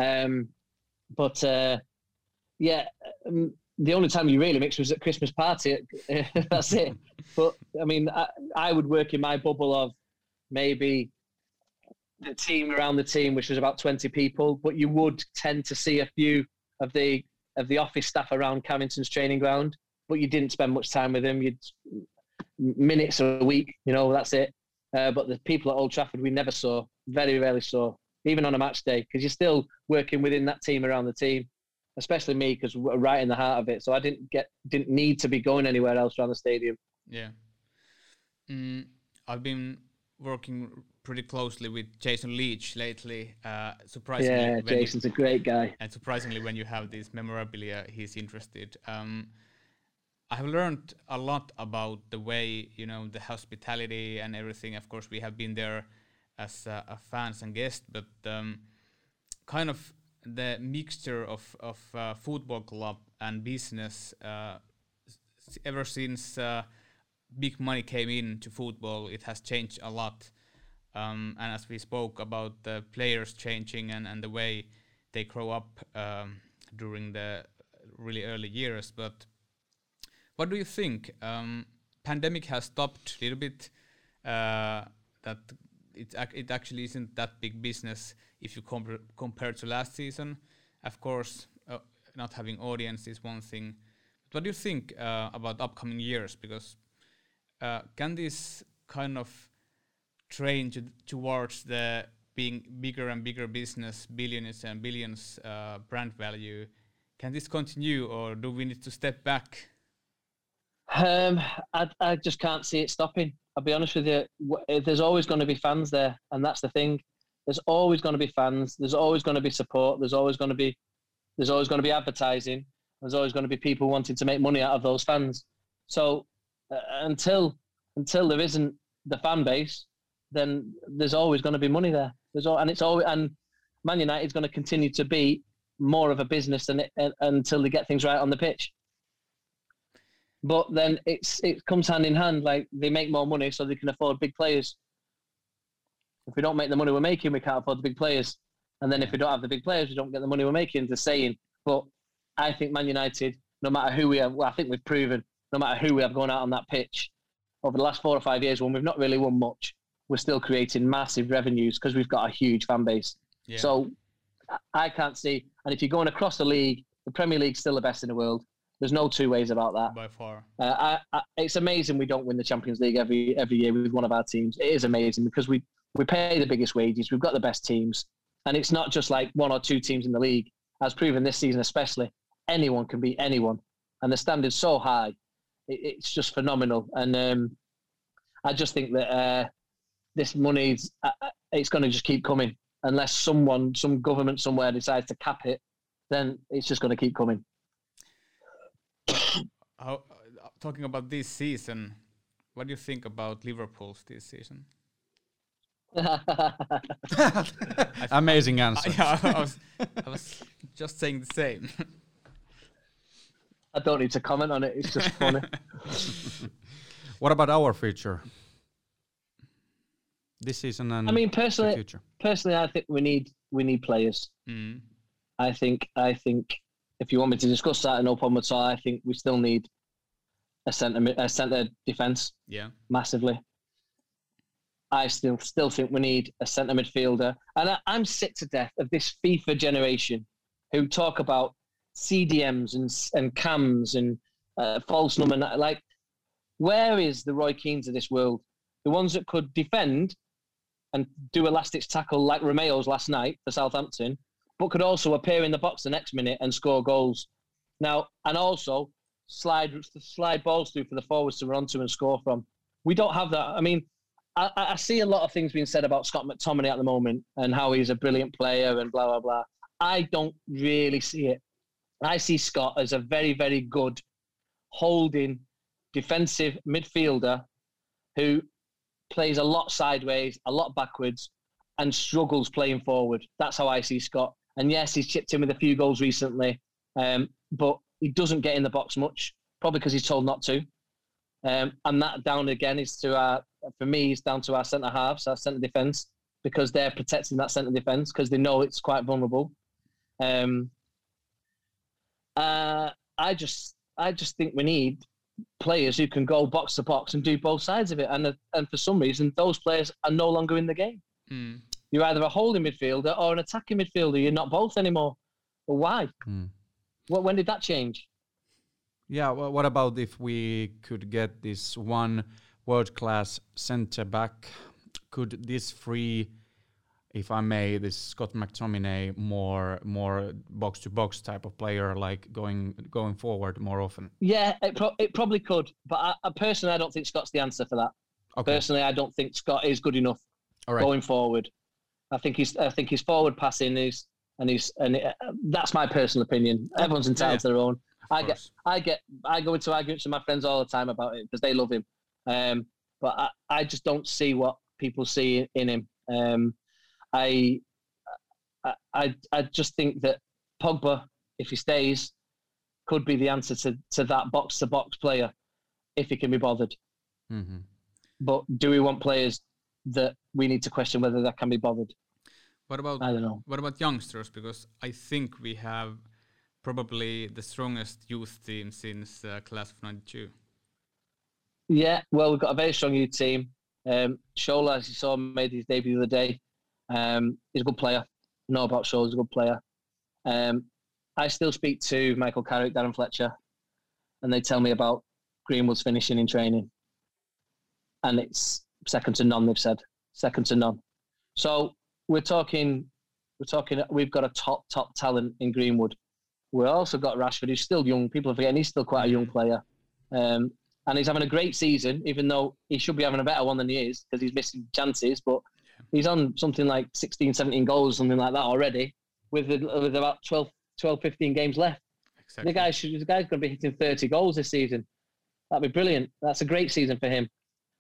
Um, but uh, yeah, um, the only time you really mix was at Christmas party. that's it. But I mean, I, I, would work in my bubble of maybe the team around the team, which was about 20 people, but you would tend to see a few of the of the office staff around Carrington's training ground, but you didn't spend much time with them. You'd minutes a week, you know, that's it. Uh, but the people at Old Trafford we never saw, very rarely saw, even on a match day, because you're still working within that team around the team, especially me, because we're right in the heart of it. So I didn't get, didn't need to be going anywhere else around the stadium. Yeah. Mm, I've been working pretty closely with Jason Leach lately. Uh, surprisingly, yeah, Jason's you, a great guy. And surprisingly, when you have this memorabilia, he's interested. Um, I have learned a lot about the way you know the hospitality and everything. Of course, we have been there as uh, fans and guests, but um, kind of the mixture of of uh, football club and business. Uh, ever since uh, big money came into football, it has changed a lot. Um, and as we spoke about the players changing and, and the way they grow up um, during the really early years. But what do you think? Um, pandemic has stopped a little bit. Uh, that it it actually isn't that big business if you compare compare to last season. Of course, uh, not having audience is one thing. But what do you think uh, about upcoming years? Because uh, can this kind of train to, towards the being bigger and bigger business, billions and billions uh, brand value. Can this continue, or do we need to step back? Um, I, I just can't see it stopping. I'll be honest with you. There's always going to be fans there, and that's the thing. There's always going to be fans. There's always going to be support. There's always going to be, there's always going to be advertising. There's always going to be people wanting to make money out of those fans. So uh, until until there isn't the fan base, then there's always going to be money there. There's all, and it's always and Man United is going to continue to be more of a business than it, uh, until they get things right on the pitch. But then it's it comes hand in hand. Like they make more money, so they can afford big players. If we don't make the money we're making, we can't afford the big players. And then if we don't have the big players, we don't get the money we're making. The saying. But I think Man United, no matter who we have, well, I think we've proven, no matter who we have going out on that pitch, over the last four or five years, when we've not really won much, we're still creating massive revenues because we've got a huge fan base. Yeah. So I can't see. And if you're going across the league, the Premier League's still the best in the world. There's no two ways about that. By far. Uh, I, I, it's amazing we don't win the Champions League every every year with one of our teams. It is amazing because we we pay the biggest wages. We've got the best teams, and it's not just like one or two teams in the league. As proven this season, especially, anyone can beat anyone, and the standard's so high. It, it's just phenomenal, and um, I just think that uh, this money's uh, uh it's going to just keep coming unless someone, some government somewhere decides to cap it. Then it's just going to keep coming. How, uh, talking about this season, what do you think about Liverpool's this season? Amazing answer. I, I, was, I was just saying the same. I don't need to comment on it. It's just funny. what about our future? This season and I mean, personally, personally, I think we need we need players. Mm. I think I think if you want me to discuss that, no problem at all. I think we still need a centre a centre defence. Yeah, massively. I still still think we need a centre midfielder, and I, I'm sick to death of this FIFA generation who talk about CDMs and and cams and uh, false number. Like, where is the Roy Keanes of this world? The ones that could defend and do a last ditch tackle like Romeu's last night for Southampton, but could also appear in the box the next minute and score goals. Now, and also slide slide balls through for the forwards to run to and score from. We don't have that. I mean, I, I see a lot of things being said about Scott McTominay at the moment and how he's a brilliant player and blah blah blah. I don't really see it. I see Scott as a very very good holding defensive midfielder who plays a lot sideways, a lot backwards, and struggles playing forward. That's how I see Scott. And yes, he's chipped in with a few goals recently, um, but he doesn't get in the box much, probably because he's told not to. Um, and that down again is to our, for me, is down to our centre halves, our centre defence, because they're protecting that centre defence because they know it's quite vulnerable. Um, uh, I just, I just think we need players who can go box to box and do both sides of it. And and for some reason, those players are no longer in the game. Mm. You're either a holding midfielder or an attacking midfielder. You're not both anymore. Well, why? Mm. What? When did that change? Yeah. Well, what about if we could get this one world-class centre back? Could this free, if I may, this Scott McTominay more more box to box type of player, like going going forward more often? Yeah, it, pro- it probably could, but I, I personally, I don't think Scott's the answer for that. Okay. Personally, I don't think Scott is good enough going forward. I think he's I think his forward passing is and he's and it, uh, that's my personal opinion. Everyone's entitled yeah, to their own. I get I get I go into arguments with my friends all the time about it because they love him. Um, but I, I just don't see what people see in him. Um, I, I I just think that Pogba, if he stays, could be the answer to, to that box to box player if he can be bothered. Mm-hmm. But do we want players that we need to question whether that can be bothered. What about I don't know. What about youngsters? Because I think we have probably the strongest youth team since uh, class of '92. Yeah, well, we've got a very strong youth team. Um, Shola, as you saw, made his debut the other day. Um, he's a good player. Know about he's a good player. Um, I still speak to Michael Carrick, Darren Fletcher, and they tell me about Greenwood's finishing in training. And it's second to none, they've said. second to none. So we're talking, we're talking. We've got a top top talent in Greenwood. We've also got Rashford, who's still young. People are forgetting he's still quite a young player, um, and he's having a great season. Even though he should be having a better one than he is because he's missing chances, but he's on something like 16, 17 goals, something like that already, with with about 12, 12 15 games left. Exactly. The guy should, the guy's going to be hitting 30 goals this season. That'd be brilliant. That's a great season for him.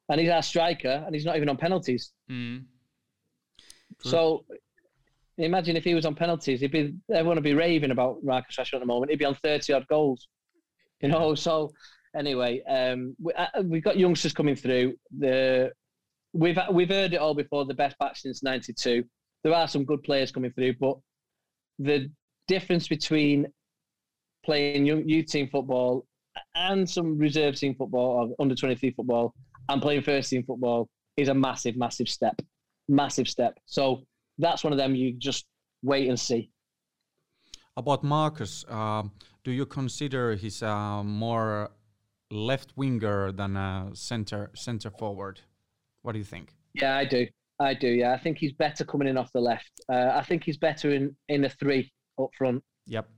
And he's our striker, and he's not even on penalties. Mm. So imagine if he was on penalties, he'd be everyone would be raving about Marcus Rashford at the moment. He'd be on 30 odd goals. You know, so anyway, um, we, uh, we've got youngsters coming through. The we've we've heard it all before. The best batch since '92. There are some good players coming through, but the difference between playing youth team football and some reserve team football or under 23 football and playing first team football is a massive, massive step. Massive step. So that's one of them you just wait and see. About Marcus, uh, do you consider he's uh, more left winger than a center center forward? What do you think? Yeah, I do. I do. Yeah, I think he's better coming in off the left. Uh, I think he's better in in a three up front. Yep.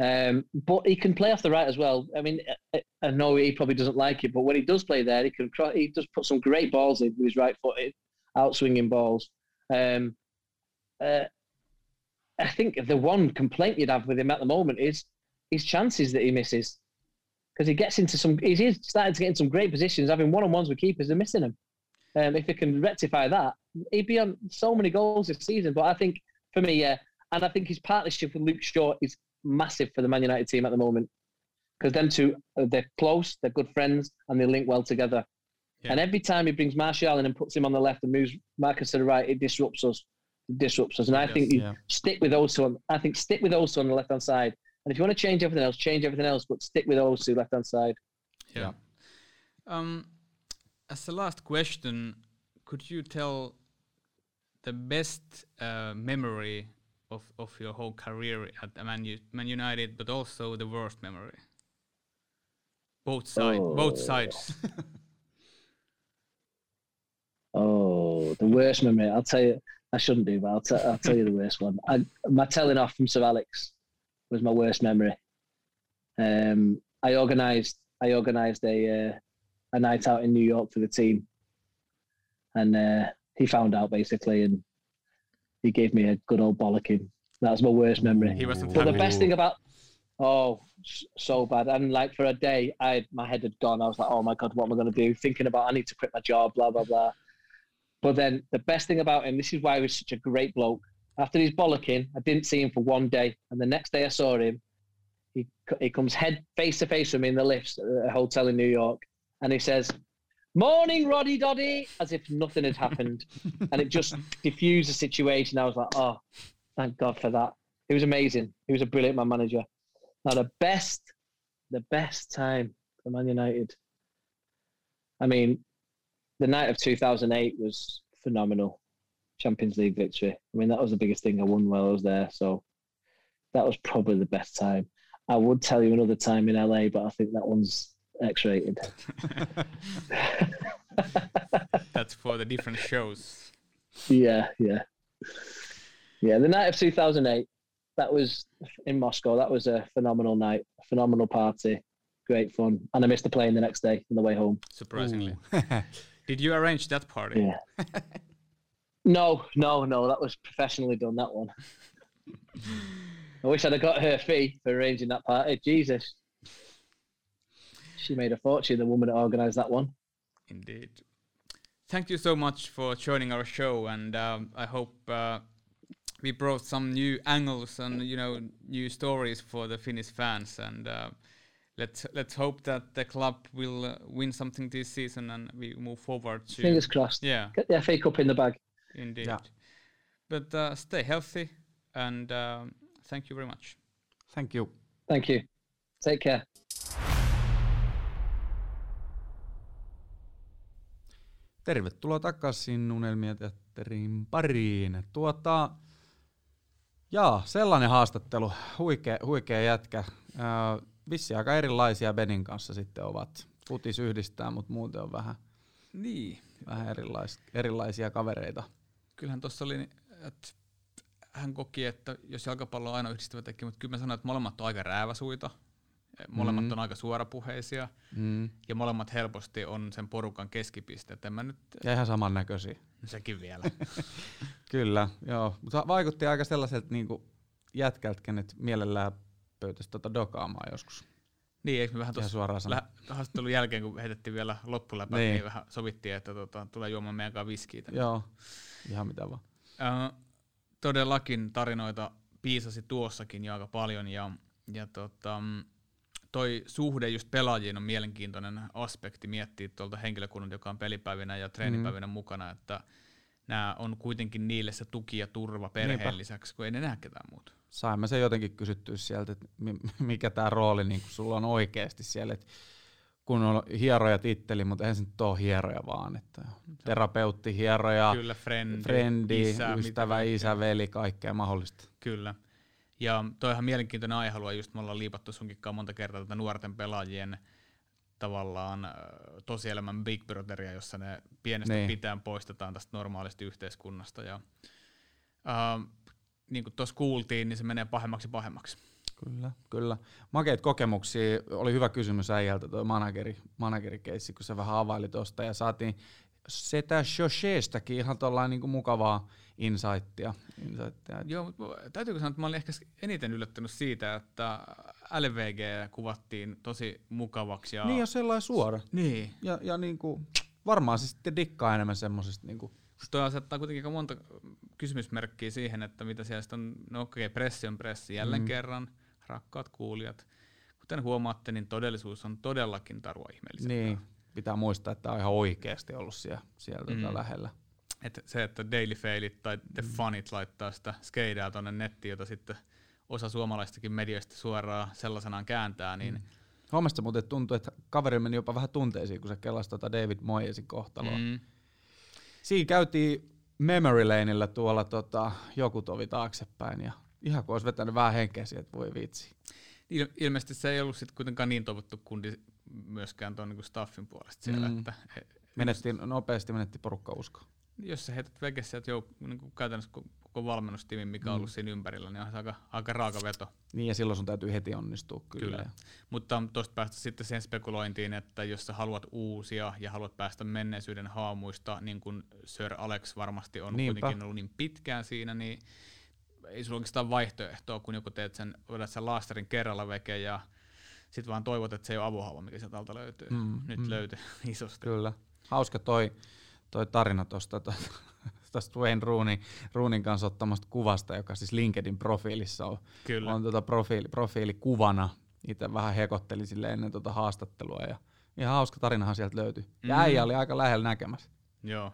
Um, but he can play off the right as well. I mean, I, I know he probably doesn't like it, but when he does play there, he can he does put some great balls in with his right footed, outswinging balls. Um, uh, I think the one complaint you'd have with him at the moment is his chances that he misses because he gets into some. He's starting to get in some great positions, having one on ones with keepers and missing them. Um, if he can rectify that, he'd be on so many goals this season. But I think for me, yeah, and I think his partnership with Luke Shaw is massive for the Man United team at the moment because them two uh, they're close, they're good friends, and they link well together. Yeah. And every time he brings Martial in and puts him on the left and moves Marcus to the right, it disrupts us. It disrupts us. And I yes, think you yeah. stick with those two. I think stick with those two on the left hand side. And if you want to change everything else, change everything else, but stick with those two left hand side. Yeah. Um, as a last question, could you tell the best uh, memory of, of your whole career at Man, U- Man United, but also the worst memory. Both sides. Oh. Both sides. oh, the worst memory. I'll tell you. I shouldn't do, but I'll, t- I'll tell you the worst one. I, my telling off from Sir Alex was my worst memory. Um, I organised. I organised a uh, a night out in New York for the team, and uh, he found out basically, and he gave me a good old bollocking. That was my worst memory. He wasn't But the best thing about oh, so bad. And like for a day, I my head had gone. I was like, oh my god, what am I going to do? Thinking about I need to quit my job, blah blah blah. But then the best thing about him, this is why he was such a great bloke. After his bollocking, I didn't see him for one day, and the next day I saw him. He he comes head face to face with me in the lifts at a hotel in New York, and he says, morning, Roddy Doddy, as if nothing had happened. and it just diffused the situation. I was like, oh, thank God for that. It was amazing. He was a brilliant man manager. Now, the best, the best time for Man United. I mean, the night of 2008 was phenomenal. Champions League victory. I mean, that was the biggest thing I won while I was there. So that was probably the best time. I would tell you another time in LA, but I think that one's X-rated. That's for the different shows. Yeah, yeah, yeah. The night of 2008, that was in Moscow. That was a phenomenal night, phenomenal party, great fun, and I missed the plane the next day on the way home. Surprisingly, did you arrange that party? Yeah. no, no, no. That was professionally done. That one. I wish I'd have got her fee for arranging that party. Jesus she made a fortune, the woman that organised that one. Indeed. Thank you so much for joining our show, and um, I hope uh, we brought some new angles and you know new stories for the Finnish fans. And uh, let's let's hope that the club will uh, win something this season and we move forward. To, Fingers crossed. Yeah. Get the FA Cup in the bag. Indeed. Yeah. But uh, stay healthy, and um, thank you very much. Thank you. Thank you. Take care. Tervetuloa takaisin Unelmia teatterin pariin. Tuota, jaa, sellainen haastattelu. Huikea, huikea jätkä. Vissi aika erilaisia Benin kanssa sitten ovat. Futis yhdistää, mutta muuten on vähän. Niin, vähän erilais, erilaisia kavereita. Kyllähän tuossa oli, että hän koki, että jos jalkapallo on aina yhdistävä tekijä, mutta kyllä mä sanoin, että molemmat on aika rääväsuita, molemmat mm. on aika suorapuheisia mm. ja molemmat helposti on sen porukan keskipiste. Että mä nyt... Ja ihan samannäköisiä. Sekin vielä. kyllä, joo. Mutta vaikutti aika sellaiselta niin jätkältä, kenet mielellään pöytäisi tota dokaamaan joskus. Niin, eikö me vähän tuossa haastattelun jälkeen, kun heitettiin vielä loppuläpä, niin. niin vähän sovittiin, että tota, tulee juomaan meidän kanssa viskiä. Joo, ihan mitä vaan. Uh, todellakin tarinoita piisasi tuossakin jo aika paljon, ja, ja tota, toi suhde just pelaajiin on mielenkiintoinen aspekti miettiä tuolta henkilökunnan, joka on pelipäivinä ja treenipäivinä mm. mukana, että nämä on kuitenkin niille se tuki ja turva perheen Niinpä. lisäksi, kun ei ne näe ketään muuta. Saimme se jotenkin kysyttyä sieltä, että mikä tämä rooli niin sulla on oikeasti siellä, että kun on hieroja titteli, mutta eihän se nyt ole hieroja vaan, että terapeutti, hieroja, Kyllä, frendi, frendi isä, ystävä, isä, veli, kaikkea mahdollista. Kyllä. Ja toihan mielenkiintoinen aihealue, just me ollaan liipattu sunkin monta kertaa tätä nuorten pelaajien tavallaan tosielämän Big Brotheria, jossa ne pienestä niin. pitään poistetaan tästä normaalista yhteiskunnasta. Ja, äh, niin kuin tuossa kuultiin, niin se menee pahemmaksi pahemmaksi. Kyllä, kyllä. Makeita kokemuksia. Oli hyvä kysymys äijältä tuo manageri, managerikeissi, kun se vähän availi tuosta ja saatiin setä Shosheestakin ihan tuollainen niin mukavaa insightia. insightia. Joo, mutta täytyykö sanoa, että mä olin ehkä eniten yllättynyt siitä, että LVG kuvattiin tosi mukavaksi. Ja... Niin ja sellainen suora. Niin. Ja, ja niin kuin, varmaan se sitten dikkaa enemmän semmoisesta. Niin kuin. Toi asettaa kuitenkin aika monta kysymysmerkkiä siihen, että mitä siellä on, no okei, okay, pressi on pressi jälleen mm. kerran, rakkaat kuulijat. Kuten huomaatte, niin todellisuus on todellakin tarua ihmeellisempää. Niin, pitää muistaa, että on ihan oikeasti ollut siellä, siellä mm. tota lähellä. Et se, että Daily Failit tai The mm. Funit laittaa sitä skeidaa tuonne nettiin, jota sitten osa suomalaistakin medioista suoraan sellaisenaan kääntää, niin mm. Huomasitko muuten tuntuu, että kaveri meni jopa vähän tunteisiin, kun se kellasi tota David Moyesin kohtaloa. Mm. Siinä käytiin memory laneillä tuolla tota, joku tovi taaksepäin ja ihan kun olisi vetänyt vähän henkeä että voi vitsi. Il- ilmeisesti se ei ollut sit kuitenkaan niin toivottu kundi myöskään tuon niin staffin puolesta siellä. Mm. Että he, Menettiin, nopeasti menetti porukka usko. Jos sä heität veke sieltä jouk- niin kuin käytännössä koko valmennustiimin, mikä on mm. ollut siinä ympärillä, niin on se aika, aika raaka veto. Niin ja silloin sun täytyy heti onnistua kyllä. kyllä. Mutta tuosta päästä sitten siihen spekulointiin, että jos sä haluat uusia ja haluat päästä menneisyyden haamuista, niin kuin Sir Alex varmasti on Niinpä. kuitenkin ollut niin pitkään siinä, niin ei sulla oikeastaan vaihtoehtoa, kun joku teet sen, vedät sen laasterin kerralla veke ja sitten vaan toivot, että se ei ole avohaava, mikä sieltä alta löytyy. Mm, Nyt mm. löytyy isosti. Kyllä. Hauska toi, toi tarina tuosta tuosta Wayne Rooney, Roonin kanssa ottamasta kuvasta, joka siis LinkedIn profiilissa on, Kyllä. on tuota profiili, profiilikuvana. Itse vähän hekotteli sille ennen tuota haastattelua ja ihan hauska tarinahan sieltä löytyi. Ja mm. äijä oli aika lähellä näkemässä. Joo.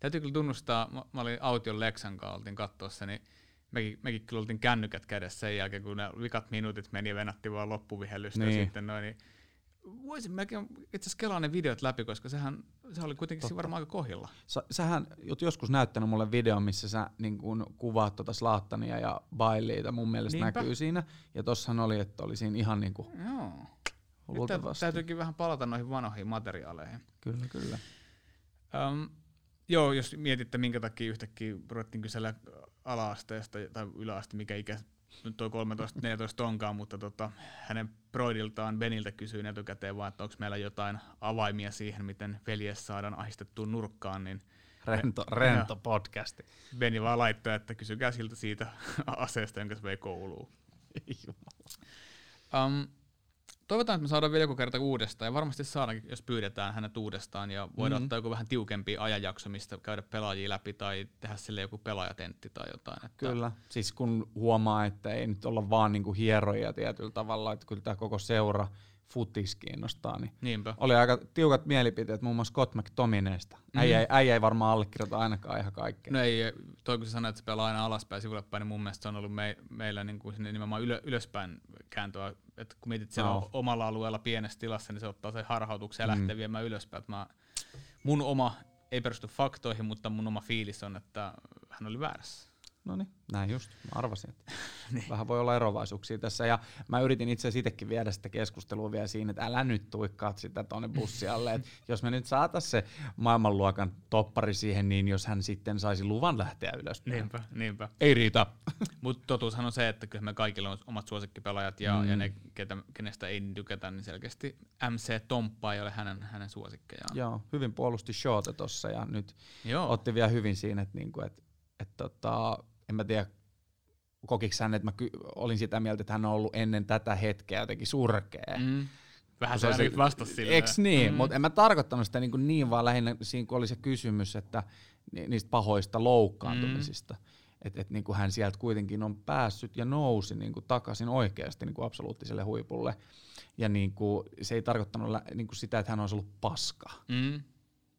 Täytyy kyllä tunnustaa, mä, mä olin Aution Lexan kanssa, oltiin katsoa se, niin mekin, mekin kyllä oltiin kännykät kädessä sen jälkeen, kun ne vikat minuutit meni ja venatti vaan loppuvihellystä niin. ja sitten noin, niin voisin melkein itse asiassa kelaa ne videot läpi, koska sehän se oli kuitenkin Totta. varmaan aika kohilla. Sä, sähän oot joskus näyttänyt mulle videon, missä sä niin kun, kuvaat tota Slaattania ja Bailiita, mun mielestä Niinpä. näkyy siinä. Ja tossahan oli, että oli siinä ihan niin kuin Joo. Nyt täytyykin vähän palata noihin vanhoihin materiaaleihin. Kyllä, kyllä. Um, joo, jos mietitte, minkä takia yhtäkkiä ruvettiin kysellä ala-asteesta tai yläaste, mikä ikä nyt toi 13-14 onkaan, mutta tota, hänen broidiltaan Beniltä kysyin etukäteen vaan, että onko meillä jotain avaimia siihen, miten veljes saadaan ahistettuun nurkkaan, niin Rento, rento podcasti. Beni vaan laittoi, että kysykää siltä siitä aseesta, jonka se vei kouluun. um, toivotaan, että me saadaan vielä joku kerta uudestaan, ja varmasti saadaan, jos pyydetään hänet uudestaan, ja voidaan mm-hmm. ottaa joku vähän tiukempi ajanjakso, mistä käydä pelaajia läpi, tai tehdä sille joku pelaajatentti tai jotain. Että kyllä, siis kun huomaa, että ei nyt olla vaan niinku hieroja tietyllä tavalla, että kyllä tämä koko seura futis kiinnostaa, niin Niinpä. oli aika tiukat mielipiteet muun muassa Scott McTominaysta. Mm. Äijä, ei, äijä ei varmaan allekirjoita ainakaan ihan kaikkea. No ei, toi kun sä sanoit, että se pelaa aina alaspäin sivulle päin, niin mun mielestä se on ollut me, meillä niin kuin nimenomaan ylö, ylöspäin kääntöä. että kun mietit siellä no. omalla alueella pienessä tilassa, niin se ottaa se harhautuksen ja mm. lähtee viemään ylöspäin. mä, mun oma, ei perustu faktoihin, mutta mun oma fiilis on, että hän oli väärässä. No niin, näin just. Mä arvasin, että Niin. vähän voi olla erovaisuuksia tässä. Ja mä yritin itse asiassa itsekin viedä sitä keskustelua vielä siinä, että älä nyt tuikkaat sitä tonne bussialle. että jos me nyt saatais se maailmanluokan toppari siihen, niin jos hän sitten saisi luvan lähteä ylöspäin. Niinpä, niinpä. Ei riitä. Mutta totuushan on se, että kyllä me kaikilla on omat suosikkipelaajat ja, Mm. mm. ja ne, ketä, kenestä ei tykätä, niin selkeästi MC Tomppa ei ole hänen, hänen suosikkejaan. Joo, hyvin puolusti Shota tossa ja nyt Joo. otti vielä hyvin siinä, että niinku, et, et tota, en mä tiedä, kokiks hän, että mä ky- olin sitä mieltä, että hän on ollut ennen tätä hetkeä jotenkin surkea. Mm. Vähän se se ainakin oli- vastasi silleen. Eks niin, Mm. mutta en mä tarkoittanut sitä niin, niin vaan lähinnä siinä kun oli se kysymys, että ni- niistä pahoista loukkaantumisista. Mm. Että et niin hän sieltä kuitenkin on päässyt ja nousi niin kuin takaisin oikeasti niin kuin absoluuttiselle huipulle. Ja niin kuin, se ei tarkoittanut niin kuin sitä, että hän olisi ollut paska. Mm.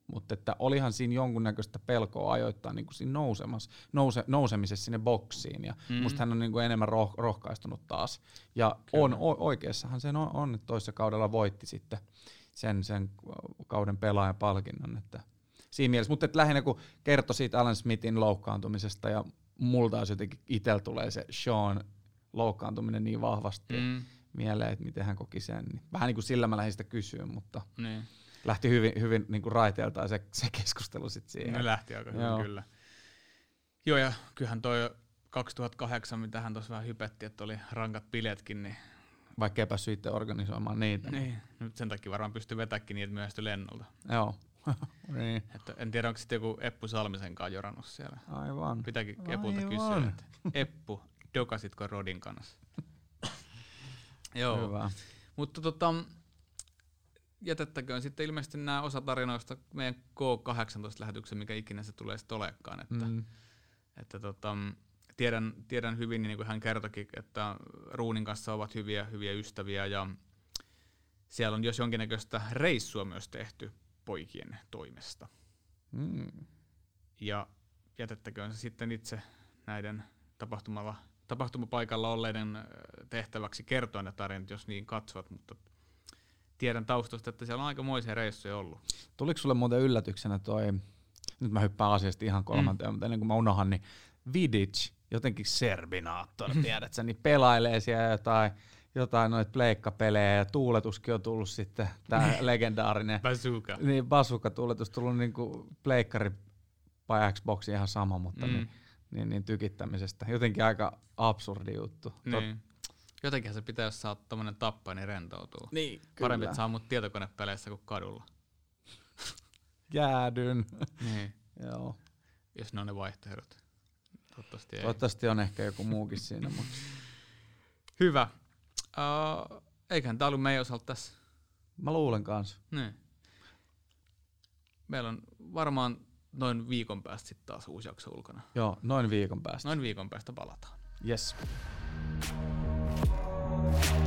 Mutta että olihan siinä jonkunnäköistä pelkoa ajoittaa niin kuin siinä nousemassa, nouse, nousemisessa sinne boksiin. Ja mm. Musta hän on niin kuin enemmän roh, rohkaistunut taas. Ja Kyllä. on, o, oikeassahan sen on, on, että toisessa kaudella voitti sitten sen, sen kauden pelaajan palkinnon. Että siinä mielessä, mutta että lähinnä kun kertoi siitä Alan Smithin loukkaantumisesta ja multa olisi jotenkin itsellä tulee se Sean loukkaantuminen niin vahvasti mm. Mm. mieleen, että miten hän koki sen. Niin vähän niin kuin sillä mä lähdin sitä kysyä, mutta Niin. Lähti hyvin, hyvin niin kuin raiteeltaan se, se keskustelu sitten siihen. Ne lähti aika hyvin Joo. kyllä. Joo, ja kyllähän toi 2008, mitä hän tuossa vähän hypetti, että oli rankat biletkin, niin, Vaikka ei päässyt itse organisoimaan niitä. niin nyt sen takia varmaan pystyy vetäkin että myöhästyi lennolta. Joo. niin. Että en tiedä, onko sitten joku Eppu Salmisenkaan jorannut siellä. Aivan. Pitääkin Epulta Aivan. kysyä, että Eppu, dokasitko Rodin kanssa? Joo, Hyvä. mutta tota, jätettäköön sitten ilmeisesti nämä osa tarinoista meidän K18-lähetyksen, mikä ikinä se tulee sitten olekaan. Että, Mm. että tota, tiedän, tiedän hyvin, niin kuin hän kertokin, että Ruunin kanssa ovat hyviä, hyviä ystäviä ja siellä on jos jonkinnäköistä reissua myös tehty poikien toimesta. Mm. Ja jätettäköön se sitten itse näiden tapahtumalla, tapahtumapaikalla olleiden ö, tehtäväksi kertoa ne tarinat, jos niin katsovat, mutta tiedän taustasta, että siellä on aikamoisia reissuja ollut. Tuliko sulle muuten yllätyksenä toi, nyt mä hyppään asiasta ihan kolmanteen, mm. mutta ennen kuin mä unohan, niin Vidic, jotenkin Serbinaattor, tiedät sä, niin pelailee siellä jotain, jotain noita pleikkapelejä ja tuuletuskin on tullut sitten, tää legendaarinen, Bazooka. niin bazooka-tuuletus tullut niinku pleikkari vai Xbox ihan sama, mutta mm. Niin, niin, niin, tykittämisestä. Jotenkin aika absurdi juttu. Tot- Niin. Jotenkin se pitää, jos sä oot tommonen tappaja, niin rentoutuu. Niin, Parempi, että saa mut tietokonepeleissä kuin kadulla. Jäädyn. Niin. Joo. Jos ne on ne vaihtoehdot. Toivottavasti ei. Toivottavasti on ehkä joku muukin siinä, mutta Hyvä. Uh, eiköhän tää ollut meidän osalta tässä. mä luulen kanssa. Niin. Meillä on varmaan noin viikon päästä sitten taas uusi jakso ulkona. Joo, noin viikon päästä. Noin viikon päästä palataan. Yes. Thank you.